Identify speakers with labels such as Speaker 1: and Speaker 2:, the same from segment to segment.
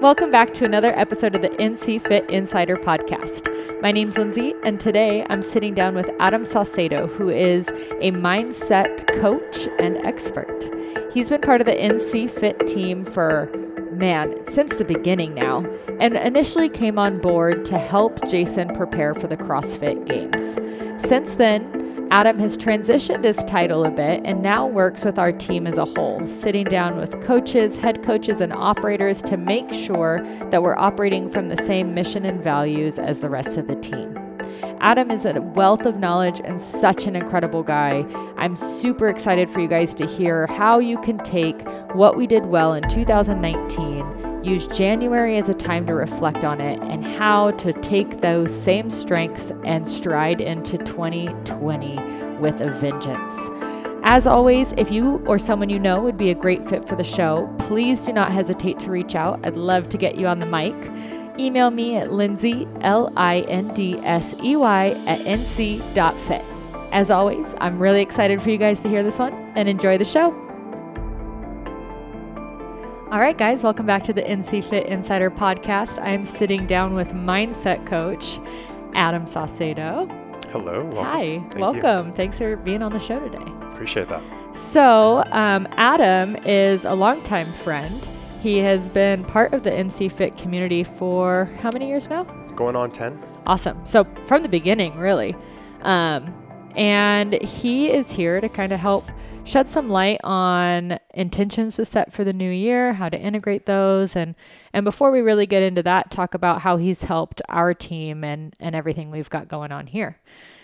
Speaker 1: Welcome back to another episode of the NC Fit Insider podcast. My name's Lindsey, and today I'm sitting down with Adam Saucedo, who is a mindset coach and expert. He's been part of the NC Fit team for, man, since the beginning now, and initially came on board to help Jason prepare for the CrossFit Games. Since then, Adam has transitioned his title a bit and now works with our team as a whole, sitting down with coaches, head coaches, and operators to make sure that we're operating from the same mission and values as the rest of the team. Adam is a wealth of knowledge and such an incredible guy. I'm super excited for you guys to hear how you can take what we did well in 2019, use January as a time to reflect on it, and how to take those same strengths and stride into 2020 with a vengeance. As always, if you or someone you know would be a great fit for the show, please do not hesitate to reach out. I'd love to get you on the mic. Email me at lindsey, L I N D S E Y, at nc.fit. As always, I'm really excited for you guys to hear this one and enjoy the show. All right, guys, welcome back to the NC Fit Insider podcast. I'm sitting down with mindset coach Adam Saucedo.
Speaker 2: Hello. Welcome.
Speaker 1: Hi,
Speaker 2: Thank
Speaker 1: welcome. Thanks for being on the show today.
Speaker 2: Appreciate that.
Speaker 1: So, um, Adam is a longtime friend. He has been part of the NC Fit community for how many years now?
Speaker 2: It's going on 10?
Speaker 1: Awesome. So, from the beginning, really. Um, and he is here to kind of help shed some light on intentions to set for the new year, how to integrate those, and and before we really get into that, talk about how he's helped our team and and everything we've got going on here.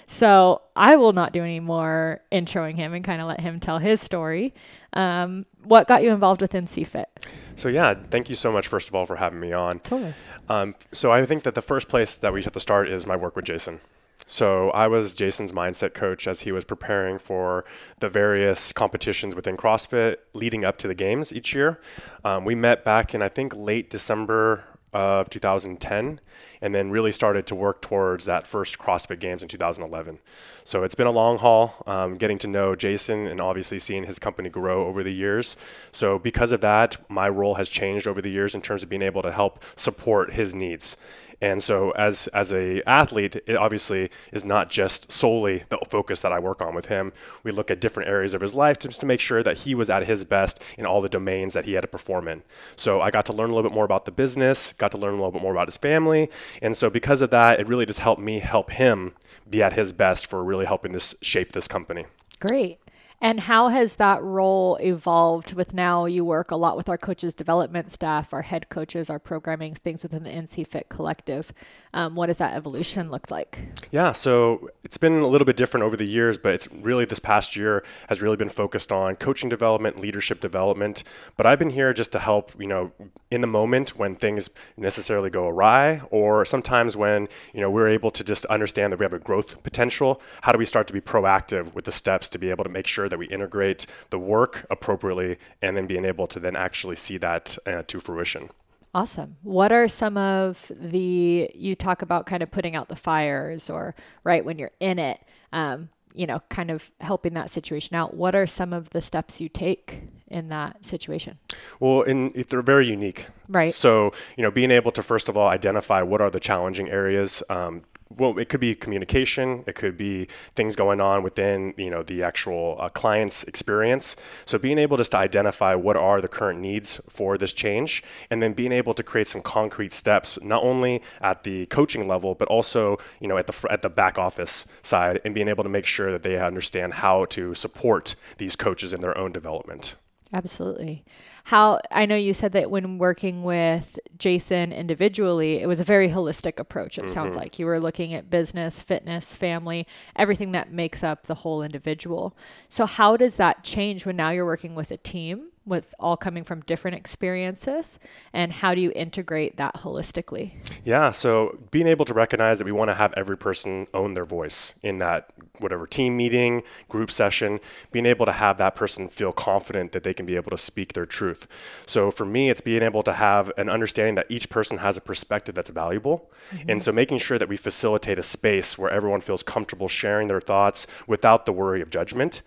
Speaker 1: So I will not do any more introing him and kind of let him tell his story. Um, what got you involved with NC Fit?
Speaker 2: So, yeah, thank you so much, first of all, for having me on.
Speaker 1: Totally.
Speaker 2: Um, so, I think that the first place that we have to start is my work with Jason. So, I was Jason's mindset coach as he was preparing for the various competitions within CrossFit leading up to the games each year. Um, we met back in, I think, late December of 2010 and then really started to work towards that first CrossFit Games in 2011. So it's been a long haul um, getting to know Jason and obviously seeing his company grow over the years. So because of that, my role has changed over the years in terms of being able to help support his needs. And so, as as a athlete, it obviously is not just solely the focus that I work on with him. We look at different areas of his life just to make sure that he was at his best in all the domains that he had to perform in. So I got to learn a little bit more about the business, got to learn a little bit more about his family, and so because of that, it really just helped me help him be at his best for really helping this shape this company.
Speaker 1: Great. And how has that role evolved with now you work a lot with our coaches development staff, our head coaches, our programming things within the NC Fit collective? Um, what does that evolution look like?
Speaker 2: Yeah, so it's been a little bit different over the years, but it's really this past year has really been focused on coaching development, leadership development. But I've been here just to help, you know, in the moment when things necessarily go awry, or sometimes when, you know, we're able to just understand that we have a growth potential. How do we start to be proactive with the steps to be able to make sure that we integrate the work appropriately and then being able to then actually see that uh, to fruition.
Speaker 1: Awesome. What are some of the, you talk about kind of putting out the fires or right when you're in it, um, you know, kind of helping that situation out. What are some of the steps you take in that situation?
Speaker 2: Well, in, they're very unique.
Speaker 1: Right.
Speaker 2: So, you know, being able to, first of all, identify what are the challenging areas, um, well, it could be communication. It could be things going on within, you know, the actual uh, client's experience. So being able just to identify what are the current needs for this change, and then being able to create some concrete steps, not only at the coaching level, but also, you know, at the at the back office side, and being able to make sure that they understand how to support these coaches in their own development.
Speaker 1: Absolutely. How I know you said that when working with Jason individually, it was a very holistic approach. It mm-hmm. sounds like you were looking at business, fitness, family, everything that makes up the whole individual. So, how does that change when now you're working with a team? With all coming from different experiences and how do you integrate that holistically?
Speaker 2: Yeah so being able to recognize that we want to have every person own their voice in that whatever team meeting group session being able to have that person feel confident that they can be able to speak their truth. So for me it's being able to have an understanding that each person has a perspective that's valuable mm-hmm. and so making sure that we facilitate a space where everyone feels comfortable sharing their thoughts without the worry of judgment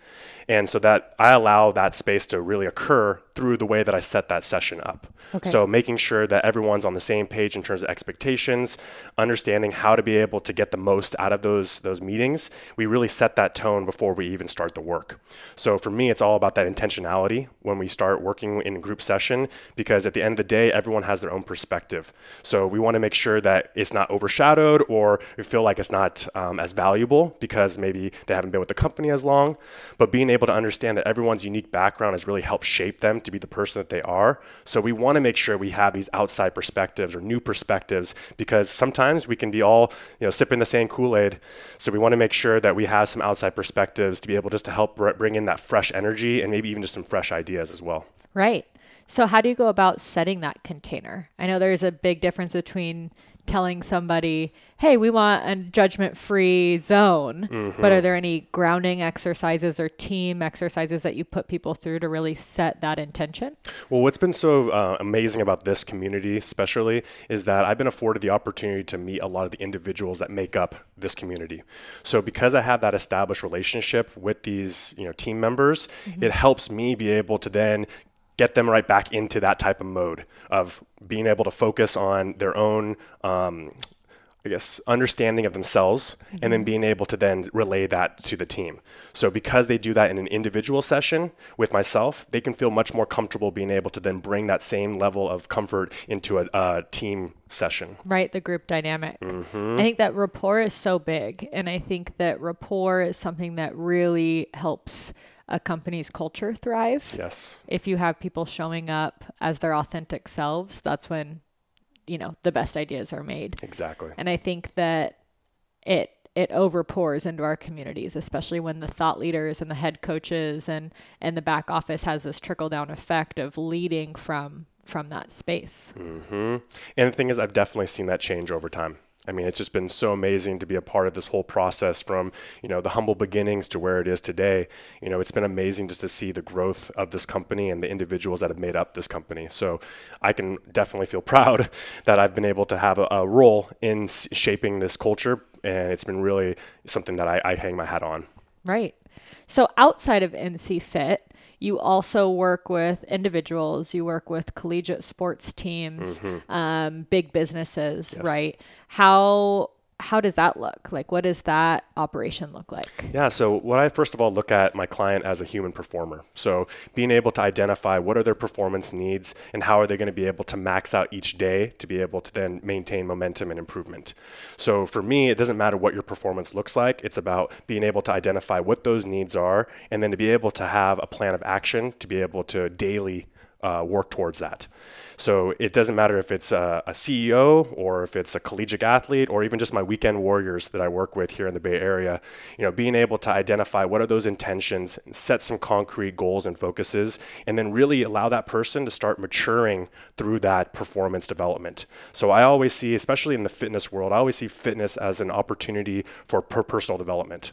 Speaker 2: and so that I allow that space to really occur through the way that I set that session up.
Speaker 1: Okay.
Speaker 2: So making sure that everyone's on the same page in terms of expectations, understanding how to be able to get the most out of those those meetings. We really set that tone before we even start the work. So for me, it's all about that intentionality when we start working in a group session because at the end of the day, everyone has their own perspective. So we want to make sure that it's not overshadowed or we feel like it's not um, as valuable because maybe they haven't been with the company as long. But being able to understand that everyone's unique background has really helped shape them to be the person that they are. So we want to make sure we have these outside perspectives or new perspectives because sometimes we can be all, you know, sipping the same Kool-Aid. So we want to make sure that we have some outside perspectives to be able just to help bring in that fresh energy and maybe even just some fresh ideas as well.
Speaker 1: Right. So how do you go about setting that container? I know there's a big difference between telling somebody, hey, we want a judgment free zone. Mm-hmm. But are there any grounding exercises or team exercises that you put people through to really set that intention?
Speaker 2: Well, what's been so uh, amazing about this community, especially, is that I've been afforded the opportunity to meet a lot of the individuals that make up this community. So because I have that established relationship with these, you know, team members, mm-hmm. it helps me be able to then get them right back into that type of mode of being able to focus on their own um, I guess, understanding of themselves mm-hmm. and then mm-hmm. being able to then relay that to the team. So, because they do that in an individual session with myself, they can feel much more comfortable being able to then bring that same level of comfort into a, a team session.
Speaker 1: Right, the group dynamic. Mm-hmm. I think that rapport is so big. And I think that rapport is something that really helps a company's culture thrive.
Speaker 2: Yes.
Speaker 1: If you have people showing up as their authentic selves, that's when, you know, the best ideas are made.
Speaker 2: Exactly.
Speaker 1: And I think that it it overpours into our communities, especially when the thought leaders and the head coaches and and the back office has this trickle down effect of leading from from that space.
Speaker 2: Mm-hmm. And the thing is, I've definitely seen that change over time. I mean, it's just been so amazing to be a part of this whole process from, you know, the humble beginnings to where it is today. You know, it's been amazing just to see the growth of this company and the individuals that have made up this company. So I can definitely feel proud that I've been able to have a, a role in shaping this culture. And it's been really something that I, I hang my hat on.
Speaker 1: Right. So outside of NC Fit, you also work with individuals, you work with collegiate sports teams, mm-hmm. um, big businesses, yes. right? How how does that look? Like, what does that operation look like?
Speaker 2: Yeah. So, what I first of all look at my client as a human performer. So, being able to identify what are their performance needs and how are they going to be able to max out each day to be able to then maintain momentum and improvement. So, for me, it doesn't matter what your performance looks like. It's about being able to identify what those needs are and then to be able to have a plan of action to be able to daily uh, work towards that. So it doesn't matter if it's a, a, CEO or if it's a collegiate athlete or even just my weekend warriors that I work with here in the Bay Area. You know, being able to identify what are those intentions, set some concrete goals and focuses, and then really allow that person to start maturing through that performance development. So I always see, especially in the fitness world, I always see fitness as an opportunity for personal development.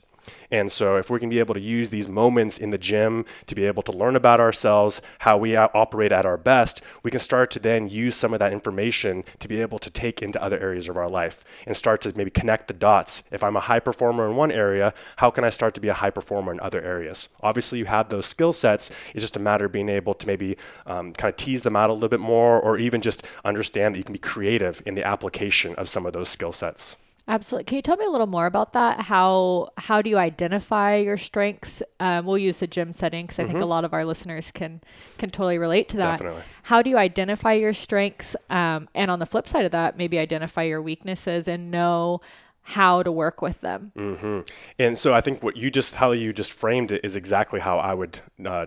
Speaker 2: And so, if we can be able to use these moments in the gym to be able to learn about ourselves, how we operate at our best, we can start to then use some of that information to be able to take into other areas of our life and start to maybe connect the dots. If I'm a high performer in one area, how can I start to be a high performer in other areas? Obviously, you have those skill sets. It's just a matter of being able to maybe um, kind of tease them out a little bit more or even just understand that you can be creative in the application of some of those skill sets.
Speaker 1: Absolutely. Can you tell me a little more about that? How how do you identify your strengths? Um, we'll use the gym setting because I mm-hmm. think a lot of our listeners can can totally relate to that.
Speaker 2: Definitely.
Speaker 1: How do you identify your strengths? Um, and on the flip side of that, maybe identify your weaknesses and know how to work with them.
Speaker 2: Mm-hmm. And so I think what you just how you just framed it is exactly how I would uh,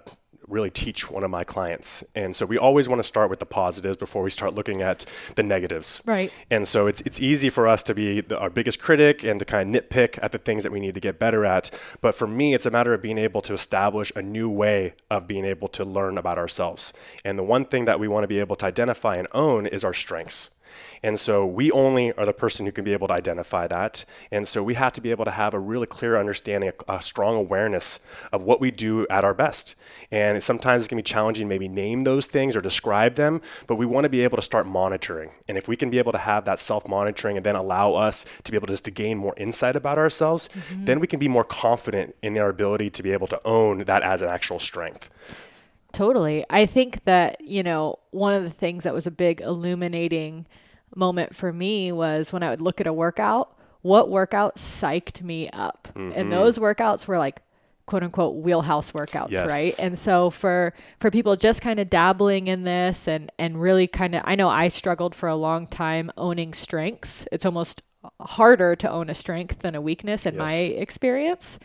Speaker 2: really teach one of my clients. And so we always want to start with the positives before we start looking at the negatives.
Speaker 1: Right.
Speaker 2: And so it's it's easy for us to be the, our biggest critic and to kind of nitpick at the things that we need to get better at. But for me, it's a matter of being able to establish a new way of being able to learn about ourselves. And the one thing that we want to be able to identify and own is our strengths. And so we only are the person who can be able to identify that. And so we have to be able to have a really clear understanding, a, a strong awareness of what we do at our best. And sometimes it can be challenging, maybe name those things or describe them, but we want to be able to start monitoring. And if we can be able to have that self monitoring and then allow us to be able to just to gain more insight about ourselves, mm-hmm. then we can be more confident in our ability to be able to own that as an actual strength.
Speaker 1: totally. I think that, you know, one of the things that was a big illuminating moment for me was when I would look at a workout, what workout psyched me up.
Speaker 2: Mm-hmm.
Speaker 1: And those workouts were like quote unquote wheelhouse workouts,
Speaker 2: Yes.
Speaker 1: right? And so for for people just kind of dabbling in this and and really kind of I know I struggled for a long time owning strengths. It's almost harder to own a strength than a weakness in my experience.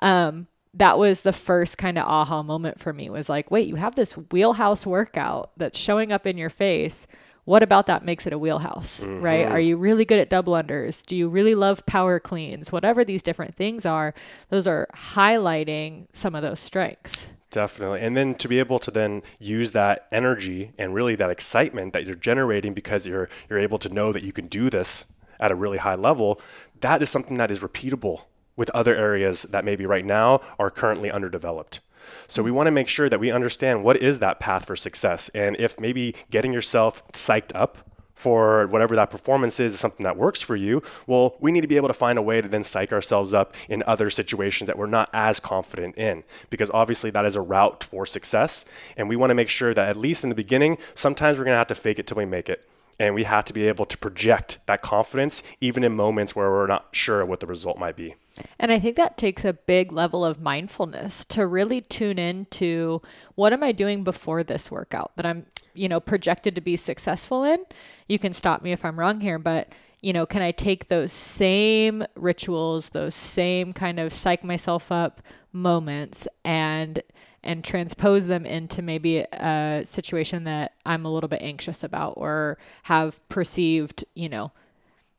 Speaker 1: Um that was the first kind of aha moment for me was like, wait, you have this wheelhouse workout that's showing up in your face. What about that makes it a wheelhouse, right? Mm-hmm. Are you really good at double unders? Do you really love power cleans? Whatever these different things are, those are highlighting some of those strengths.
Speaker 2: Definitely. And then to be able to then use that energy and really that excitement that you're generating because you're you're able to know that you can do this at a really high level, that is something that is repeatable with other areas that maybe right now are currently underdeveloped. So we want to make sure that we understand what is that path for success and if maybe getting yourself psyched up for whatever that performance is, is something that works for you, well, we need to be able to find a way to then psych ourselves up in other situations that we're not as confident in. Because obviously, that is a route for success. And we want to make sure that, at least in the beginning, sometimes we're going to have to fake it till we make it. And we have to be able to project that confidence even in moments where we're not sure what the result might be.
Speaker 1: And I think that takes a big level of mindfulness to really tune into what am I doing before this workout that I'm, you know, projected to be successful in. You can stop me if I'm wrong here, but you know, can I take those same rituals, those same kind of psych myself up moments and and transpose them into maybe a situation that I'm a little bit anxious about or have perceived, you know,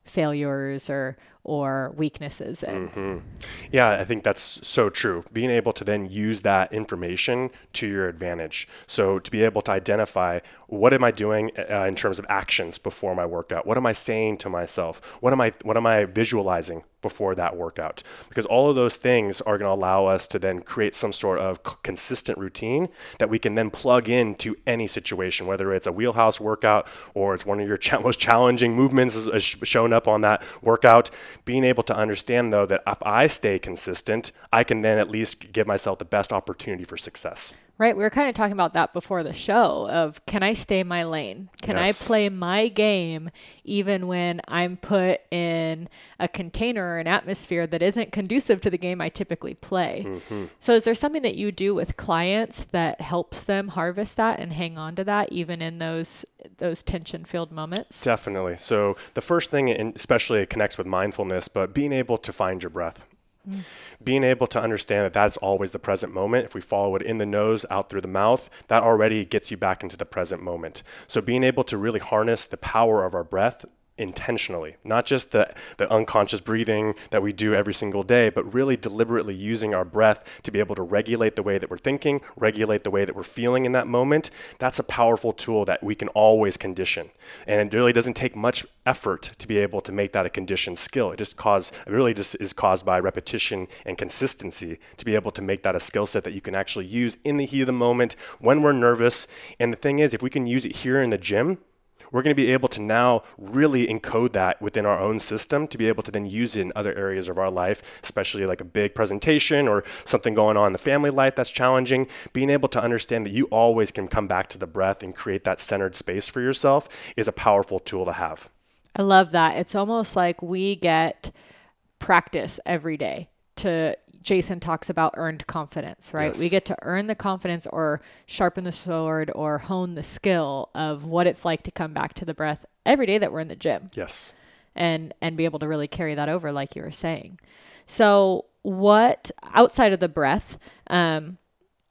Speaker 1: failures or or weaknesses in.
Speaker 2: Yeah, I think that's so true. Being able to then use that information to your advantage. So to be able to identify what am I doing uh, in terms of actions before my workout? What am I saying to myself? What am I what am I visualizing before that workout? Because all of those things are going to allow us to then create some sort of c- consistent routine that we can then plug into any situation, whether it's a wheelhouse workout or it's one of your cha- most challenging movements is, is shown up on that workout. Being able to understand though that if I stay consistent, I can then at least give myself the best opportunity for success.
Speaker 1: Right, we were kind of talking about that before the show of can I stay my lane? Can
Speaker 2: Yes.
Speaker 1: I play my game even when I'm put in a container or an atmosphere that isn't conducive to the game I typically play? Mm-hmm. So is there something that you do with clients that helps them harvest that and hang on to that even in those those tension-filled moments?
Speaker 2: Definitely. So the first thing, and especially it connects with mindfulness, but being able to find your breath. Being able to understand that that's always the present moment. If we follow it in the nose, out through the mouth, that already gets you back into the present moment. So being able to really harness the power of our breath intentionally, not just the, the unconscious breathing that we do every single day, but really deliberately using our breath to be able to regulate the way that we're thinking, regulate the way that we're feeling in that moment. That's a powerful tool that we can always condition. And it really doesn't take much effort to be able to make that a conditioned skill. It just cause it really just is caused by repetition and consistency to be able to make that a skill set that you can actually use in the heat of the moment when we're nervous. And the thing is, if we can use it here in the gym, we're going to be able to now really encode that within our own system to be able to then use it in other areas of our life, especially like a big presentation or something going on in the family life that's challenging. Being able to understand that you always can come back to the breath and create that centered space for yourself is a powerful tool to have.
Speaker 1: I love that. It's almost like we get practice every day to Jason talks about earned confidence, right? We get to earn the confidence or sharpen the sword or hone the skill of what it's like to come back to the breath every day that we're in the gym
Speaker 2: Yes.
Speaker 1: and and be able to really carry that over like you were saying. So what outside of the breath, um,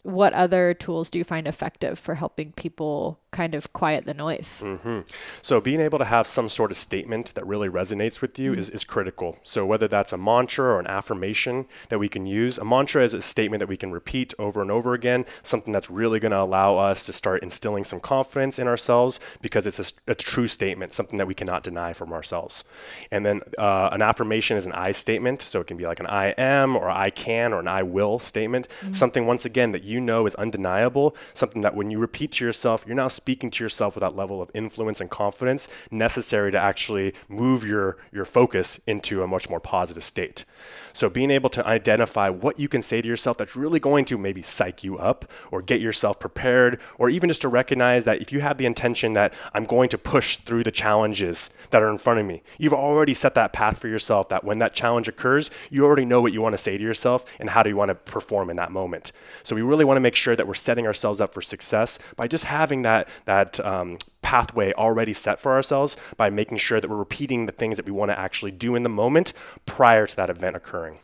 Speaker 1: what other tools do you find effective for helping people kind of quiet the noise?
Speaker 2: hmm So being able to have some sort of statement that really resonates with you is, is critical. So whether that's a mantra or an affirmation that we can use, a mantra is a statement that we can repeat over and over again, something that's really going to allow us to start instilling some confidence in ourselves because it's a true statement, something that we cannot deny from ourselves. And then uh, an affirmation is an I statement, so it can be like an I am or I can or an I will statement, something once again that you know is undeniable, something that when you repeat to yourself, you're now speaking to yourself with that level of influence and confidence necessary to actually move your, your focus into a much more positive state. So, being able to identify what you can say to yourself that's really going to maybe psych you up or get yourself prepared, or even just to recognize that if you have the intention that I'm going to push through the challenges that are in front of me, you've already set that path for yourself that when that challenge occurs, you already know what you want to say to yourself and how do you want to perform in that moment. So, we really want to make sure that we're setting ourselves up for success by just having that, that um, pathway already set for ourselves by making sure that we're repeating the things that we want to actually do in the moment prior to that event occurring.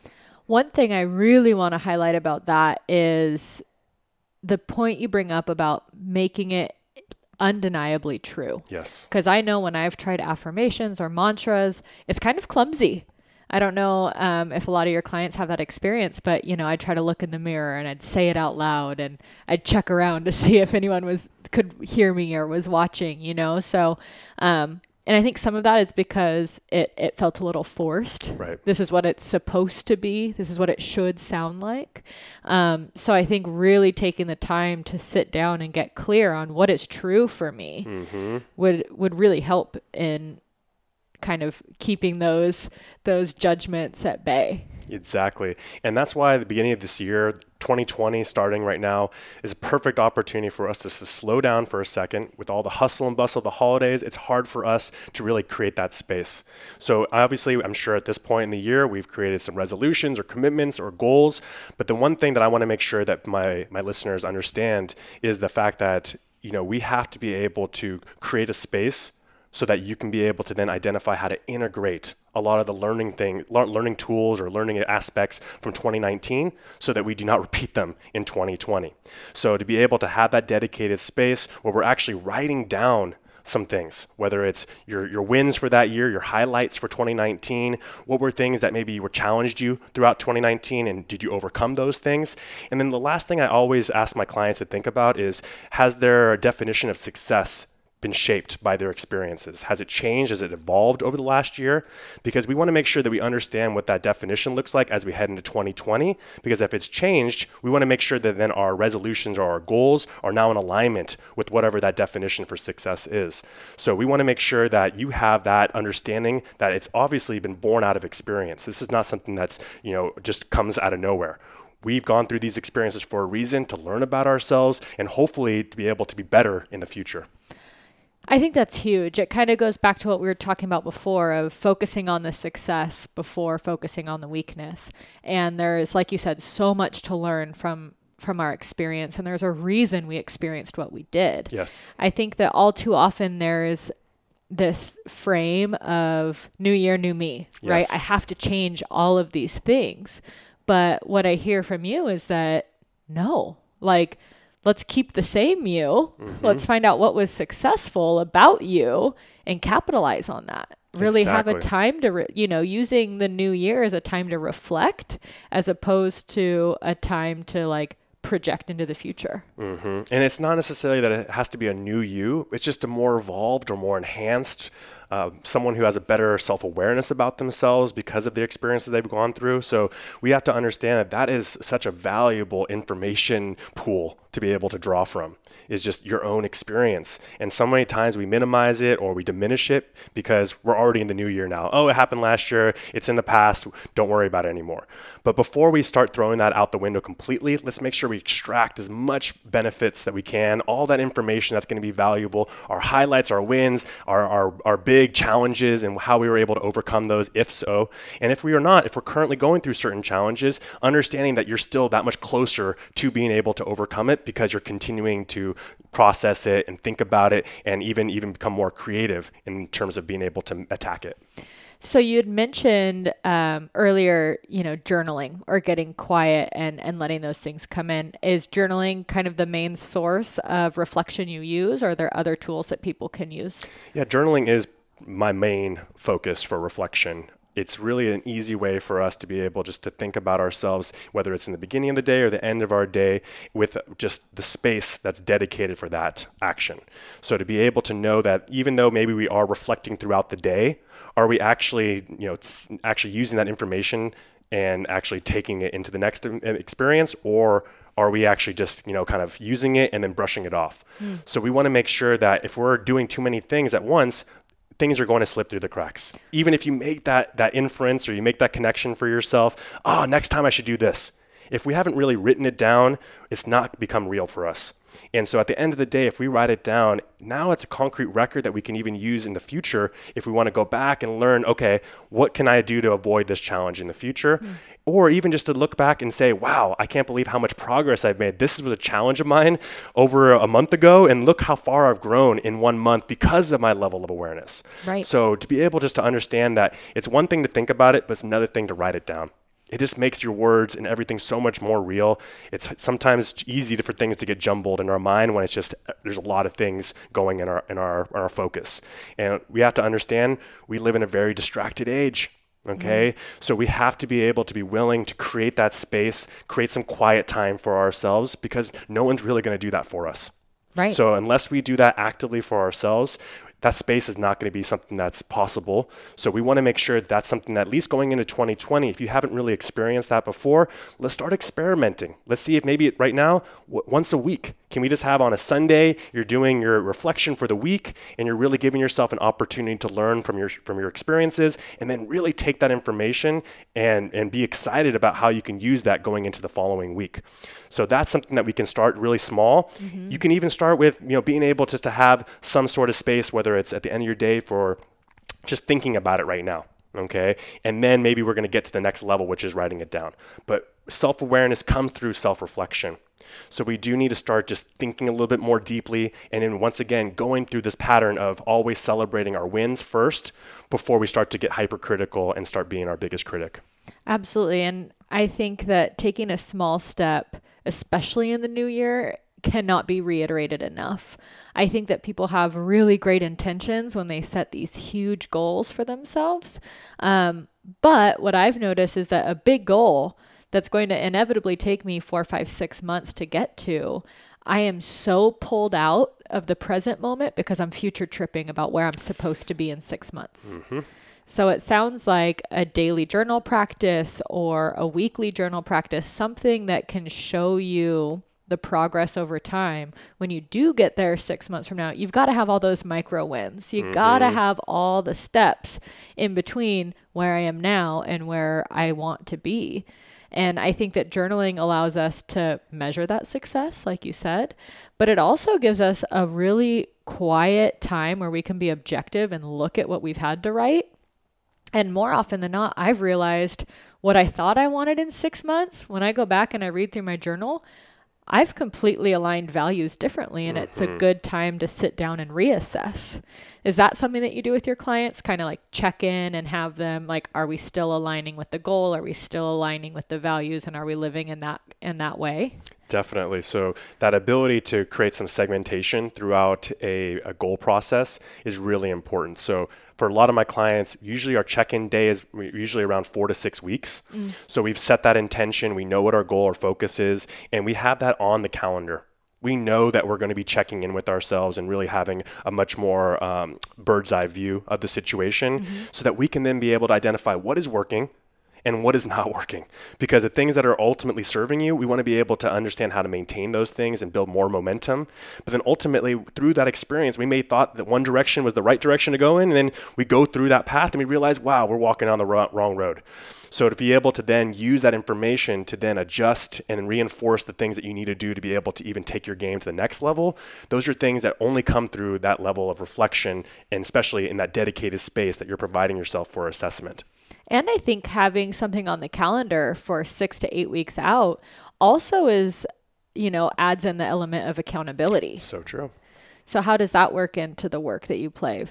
Speaker 1: One thing I really want to highlight about that is the point you bring up about making it undeniably true.
Speaker 2: Yes.
Speaker 1: Because I know when I've tried affirmations or mantras, it's kind of clumsy. I don't know um, if a lot of your clients have that experience, but you know, I'd try to look in the mirror and I'd say it out loud and I'd check around to see if anyone was could hear me or was watching. You know, so um, and I think some of that is because it it felt a little forced.
Speaker 2: Right.
Speaker 1: This is what it's supposed to be. This is what it should sound like. Um, so I think really taking the time to sit down and get clear on what is true for me
Speaker 2: Mm-hmm.
Speaker 1: would would really help in kind of keeping those those judgments at bay.
Speaker 2: Exactly. And that's why the beginning of this year, 2020, starting right now, is a perfect opportunity for us to, to slow down for a second. With all the hustle and bustle of the holidays, it's hard for us to really create that space. So, obviously, I'm sure at this point in the year, we've created some resolutions or commitments or goals. But the one thing that I want to make sure that my, my listeners understand is the fact that you know we have to be able to create a space so that you can be able to then identify how to integrate a lot of the learning thing learning tools or learning aspects from 2019 so that we do not repeat them in 2020 so to be able to have that dedicated space where we're actually writing down some things, whether it's your, your wins for that year, your highlights for 2019, what were things that maybe were challenged you throughout 2019 and did you overcome those things? And then the last thing I always ask my clients to think about is has their definition of success been shaped by their experiences? Has it changed? Has it evolved over the last year? Because we want to make sure that we understand what that definition looks like as we head into 2020. Because if it's changed, we want to make sure that then our resolutions or our goals are now in alignment with whatever that definition for success is. So we want to make sure that you have that understanding that it's obviously been born out of experience. This is not something that's, you know, just comes out of nowhere. We've gone through these experiences for a reason to learn about ourselves and hopefully to be able to be better in the future.
Speaker 1: I think that's huge. It kind of goes back to what we were talking about before of focusing on the success before focusing on the weakness. And there's like you said so much to learn from from our experience and there's a reason we experienced what we did.
Speaker 2: Yes.
Speaker 1: I think that all too often there's this frame of new year new me, yes. right? I have to change all of these things. But what I hear from you is that no. Like let's keep the same you. Mm-hmm. Let's find out what was successful about you and capitalize on that. Really exactly. have a time to, re- you know, using the new year as a time to reflect as opposed to a time to like project into the future.
Speaker 2: Mm-hmm. And it's not necessarily that it has to be a new you, it's just a more evolved or more enhanced uh, someone who has a better self awareness about themselves because of the experiences they've gone through. So we have to understand that that is such a valuable information pool to be able to draw from is just your own experience. And so many times we minimize it or we diminish it because we're already in the new year now. Oh, it happened last year. It's in the past. Don't worry about it anymore. But before we start throwing that out the window completely, let's make sure we extract as much benefits that we can, all that information that's going to be valuable, our highlights, our wins, our, our, our big challenges, and how we were able to overcome those, if so. And if we are not, if we're currently going through certain challenges, understanding that you're still that much closer to being able to overcome it because you're continuing to process it and think about it and even even become more creative in terms of being able to attack it.
Speaker 1: So you'd mentioned um, earlier, you know, journaling or getting quiet and and letting those things come in. Is journaling kind of the main source of reflection you use, or are there other tools that people can use?
Speaker 2: Yeah, journaling is my main focus for reflection it's really an easy way for us to be able just to think about ourselves, whether it's in the beginning of the day or the end of our day, with just the space that's dedicated for that action. So to be able to know that even though maybe we are reflecting throughout the day, are we actually, you know, actually using that information and actually taking it into the next experience or are we actually just you know kind of using it and then brushing it off mm. so we want to make sure that if we're doing too many things at once things are going to slip through the cracks even if you make that that inference or you make that connection for yourself oh next time i should do this if we haven't really written it down it's not become real for us and so at the end of the day, if we write it down, now it's a concrete record that we can even use in the future if we want to go back and learn, okay, what can I do to avoid this challenge in the future? Mm. Or even just to look back and say, wow, I can't believe how much progress I've made. This was a challenge of mine over a month ago, and look how far I've grown in one month because of my level of awareness.
Speaker 1: Right.
Speaker 2: So to be able just to understand that it's one thing to think about it, but it's another thing to write it down it just makes your words and everything so much more real. It's sometimes easy for things to get jumbled in our mind when it's just there's a lot of things going in our in our in our focus. And we have to understand we live in a very distracted age. Okay. Mm-hmm. So we have to be able to be willing to create that space, create some quiet time for ourselves because no one's really going to do that for us.
Speaker 1: Right.
Speaker 2: So unless we do that actively for ourselves, that space is not going to be something that's possible. So we want to make sure that that's something that at least going into 2020, if you haven't really experienced that before, let's start experimenting. Let's see if maybe right now, w- once a week, can we just have on a Sunday, you're doing your reflection for the week and you're really giving yourself an opportunity to learn from your from your experiences and then really take that information and and be excited about how you can use that going into the following week. So that's something that we can start really small. Mm-hmm. You can even start with, you know, being able just to have some sort of space whether it's at the end of your day for just thinking about it right now okay? And then maybe we're going to get to the next level which is writing it down. But self-awareness comes through self-reflection. So we do need to start just thinking a little bit more deeply and then once again going through this pattern of always celebrating our wins first before we start to get hypercritical and start being our biggest critic.
Speaker 1: Absolutely and i think that taking a small step especially in the new year cannot be reiterated enough. I think that people have really great intentions when they set these huge goals for themselves. Um, but what I've noticed is that a big goal that's going to inevitably take me four, five, six months to get to, I am so pulled out of the present moment because I'm future tripping about where I'm supposed to be in six months. Mm-hmm. So it sounds like a daily journal practice or a weekly journal practice, something that can show you the progress over time, when you do get there six months from now, you've got to have all those micro wins. You mm-hmm. got to have all the steps in between where I am now and where I want to be. And I think that journaling allows us to measure that success, like you said, but it also gives us a really quiet time where we can be objective and look at what we've had to write. And more often than not, I've realized what I thought I wanted in six months, when I go back and I read through my journal, I've completely aligned values differently, and mm-hmm. it's a mm-hmm. good time to sit down and reassess. Is that something that you do with your clients? Kind of like check in and have them like, are we still aligning with the goal? Are we still aligning with the values, and are we living in that in that way?
Speaker 2: Definitely. So that ability to create some segmentation throughout a, a goal process is really important. So for a lot of my clients, usually our check-in day is usually around four to six weeks. Mm. So we've set that intention, we know what our goal or focus is, and we have that on the calendar. We know that we're going to be checking in with ourselves and really having a much more um, bird's eye view of the situation mm-hmm. so that we can then be able to identify what is working, and what is not working. Because the things that are ultimately serving you, we want to be able to understand how to maintain those things and build more momentum. But then ultimately, through that experience, we may thought that one direction was the right direction to go in, and then we go through that path and we realize, wow, we're walking on the wrong road. So to be able to then use that information to then adjust and reinforce the things that you need to do to be able to even take your game to the next level, those are things that only come through that level of reflection and especially in that dedicated space that you're providing yourself for assessment.
Speaker 1: And I think having something on the calendar for six to eight weeks out also is, you know, adds in the element of accountability.
Speaker 2: So true.
Speaker 1: So, how does that work into the work that you play?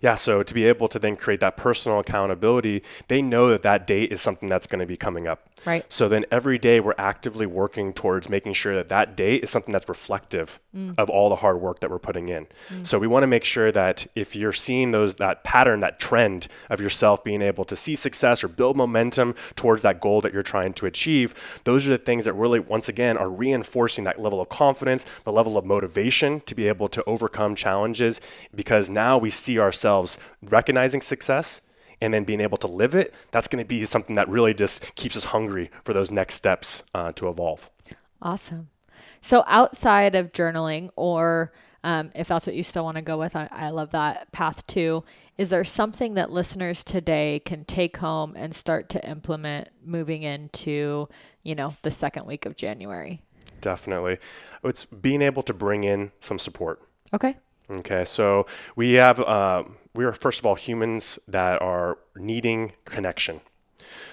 Speaker 2: Yeah, so to be able to then create that personal accountability, they know that that date is something that's going to be coming up.
Speaker 1: Right.
Speaker 2: So then every day we're actively working towards making sure that that day is something that's reflective mm. of all the hard work that we're putting in. Mm. So we want to make sure that if you're seeing those that pattern, that trend of yourself being able to see success or build momentum towards that goal that you're trying to achieve, those are the things that really once again are reinforcing that level of confidence, the level of motivation to be able to overcome challenges because now we see ourselves recognizing success and then being able to live it, that's going to be something that really just keeps us hungry for those next steps uh, to evolve.
Speaker 1: Awesome. So outside of journaling, or um, if that's what you still want to go with, I, I love that path too. Is there something that listeners today can take home and start to implement moving into, you know, the second week of January?
Speaker 2: Definitely. It's being able to bring in some support.
Speaker 1: Okay.
Speaker 2: Okay, so we have uh, we are first of all humans that are needing connection.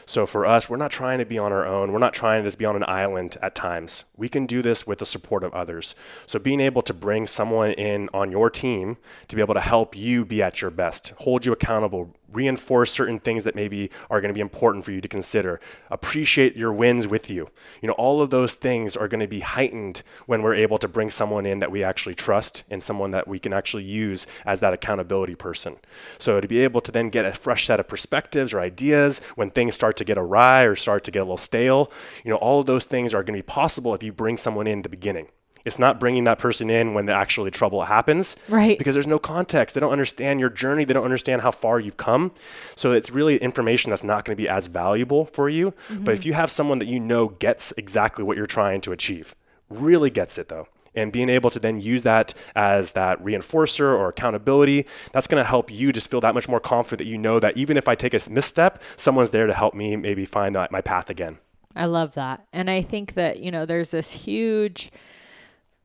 Speaker 2: So for us, we're not trying to be on our own. We're not trying to just be on an island at times. We can do this with the support of others. So being able to bring someone in on your team to be able to help you be at your best, hold you accountable, reinforce certain things that maybe are going to be important for you to consider. Appreciate your wins with you. You know, all of those things are going to be heightened when we're able to bring someone in that we actually trust and someone that we can actually use as that accountability person. So to be able to then get a fresh set of perspectives or ideas when things start to get awry or start to get a little stale, you know, all of those things are going to be possible if you bring someone in the beginning. It's not bringing that person in when the actually trouble happens.
Speaker 1: Right.
Speaker 2: Because there's no context. They don't understand your journey. They don't understand how far you've come. So it's really information that's not going to be as valuable for you. Mm-hmm. But if you have someone that you know gets exactly what you're trying to achieve, really gets it though, and being able to then use that as that reinforcer or accountability, that's going to help you just feel that much more confident that you know that even if I take a misstep, someone's there to help me maybe find my path again.
Speaker 1: I love that. And I think that, you know, there's this huge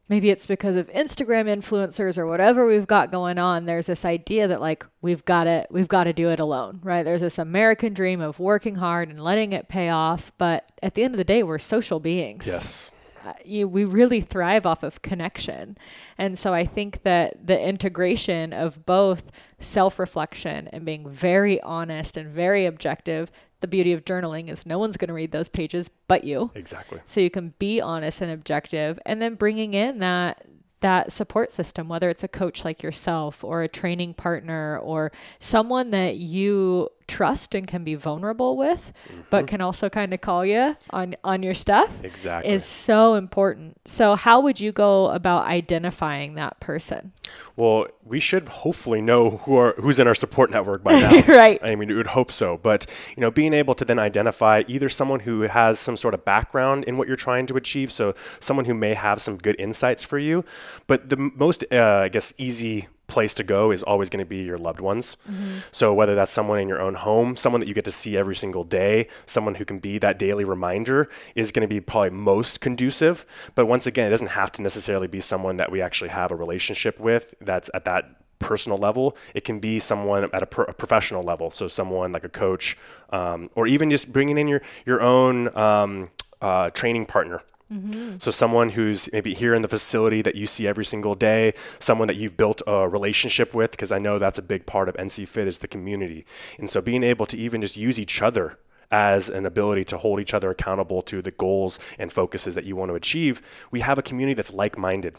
Speaker 1: maybe it's because of Instagram influencers or whatever we've got going on there's this idea that like we've got to we've got to do it alone right? There's this american dream of working hard and letting it pay off but at the end of the day we're social beings.
Speaker 2: Yes.
Speaker 1: Uh, you, we really thrive off of connection. And so i think that the integration of both self-reflection and being very honest and very objective the beauty of journaling is no one's going to read those pages but you.
Speaker 2: Exactly.
Speaker 1: So you can be honest and objective and then bringing in that that support system, whether it's a coach like yourself or a training partner or someone that you trust and can be vulnerable with, mm-hmm. but can also kind of call you on on your stuff.
Speaker 2: Exactly.
Speaker 1: Is so important. So how would you go about identifying that person?
Speaker 2: Well, we should hopefully know who are who's in our support network by now.
Speaker 1: right.
Speaker 2: I mean, we would hope so. But you know, being able to then identify either someone who has some sort of background in what you're trying to achieve, so someone who may have some good insights for you. But the most, uh, I guess, easy place to go is always going to be your loved ones. Mm-hmm. So whether that's someone in your own home, someone that you get to see every single day, someone who can be that daily reminder is going to be probably most conducive. But once again, it doesn't have to necessarily be someone that we actually have a relationship with that's at that personal level. It can be someone at a, pro- a professional level, so someone like a coach, um, or even just bringing in your your own um, uh, training partner Mm-hmm. So, someone who's maybe here in the facility that you see every single day, someone that you've built a relationship with, because I know that's a big part of NC Fit is the community. And so, being able to even just use each other as an ability to hold each other accountable to the goals and focuses that you want to achieve, we have a community that's like minded.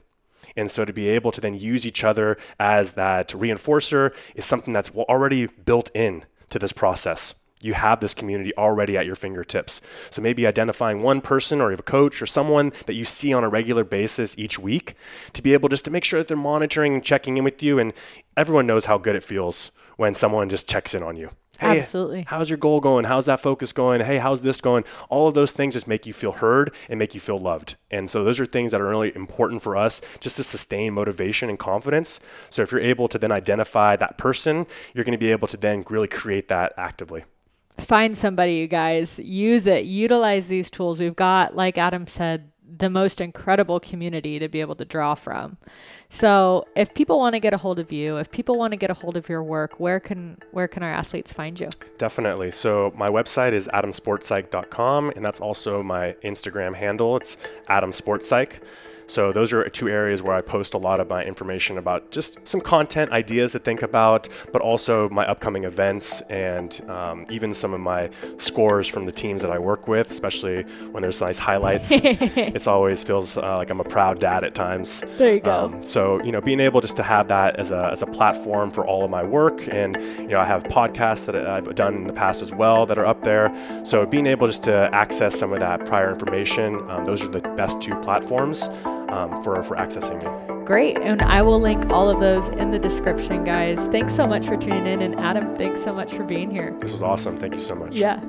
Speaker 2: And so to be able to then use each other as that reinforcer is something that's already built in to this process you have this community already at your fingertips. So maybe identifying one person or you have a coach or someone that you see on a regular basis each week to be able just to make sure that they're monitoring and checking in with you. And everyone knows how good it feels when someone just checks in on you.
Speaker 1: Hey, Absolutely.
Speaker 2: How's your goal going? How's that focus going? Hey, how's this going? All of those things just make you feel heard and make you feel loved. And so those are things that are really important for us just to sustain motivation and confidence. So if you're able to then identify that person, you're going to be able to then really create that actively
Speaker 1: find somebody, you guys, use it, utilize these tools. We've got, like Adam said, the most incredible community to be able to draw from. So, if people want to get a hold of you, if people want to get a hold of your work, where can where can our athletes find you?
Speaker 2: Definitely. So, my website is adamsportspsych.com and that's also my Instagram handle. It's adamsportspsych. So those are two areas where I post a lot of my information about just some content ideas to think about, but also my upcoming events and um, even some of my scores from the teams that I work with, especially when there's nice highlights. it's always feels uh, like I'm a proud dad at times.
Speaker 1: There you go. Um,
Speaker 2: so you know, being able just to have that as a as a platform for all of my work, and you know, I have podcasts that I've done in the past as well that are up there. So being able just to access some of that prior information, um, those are the best two platforms. Um, for, for accessing me.
Speaker 1: Great. And I will link all of those in the description, guys. Thanks so much for tuning in. And Adam, thanks so much for being here.
Speaker 2: This was awesome. Thank you so much.
Speaker 1: Yeah.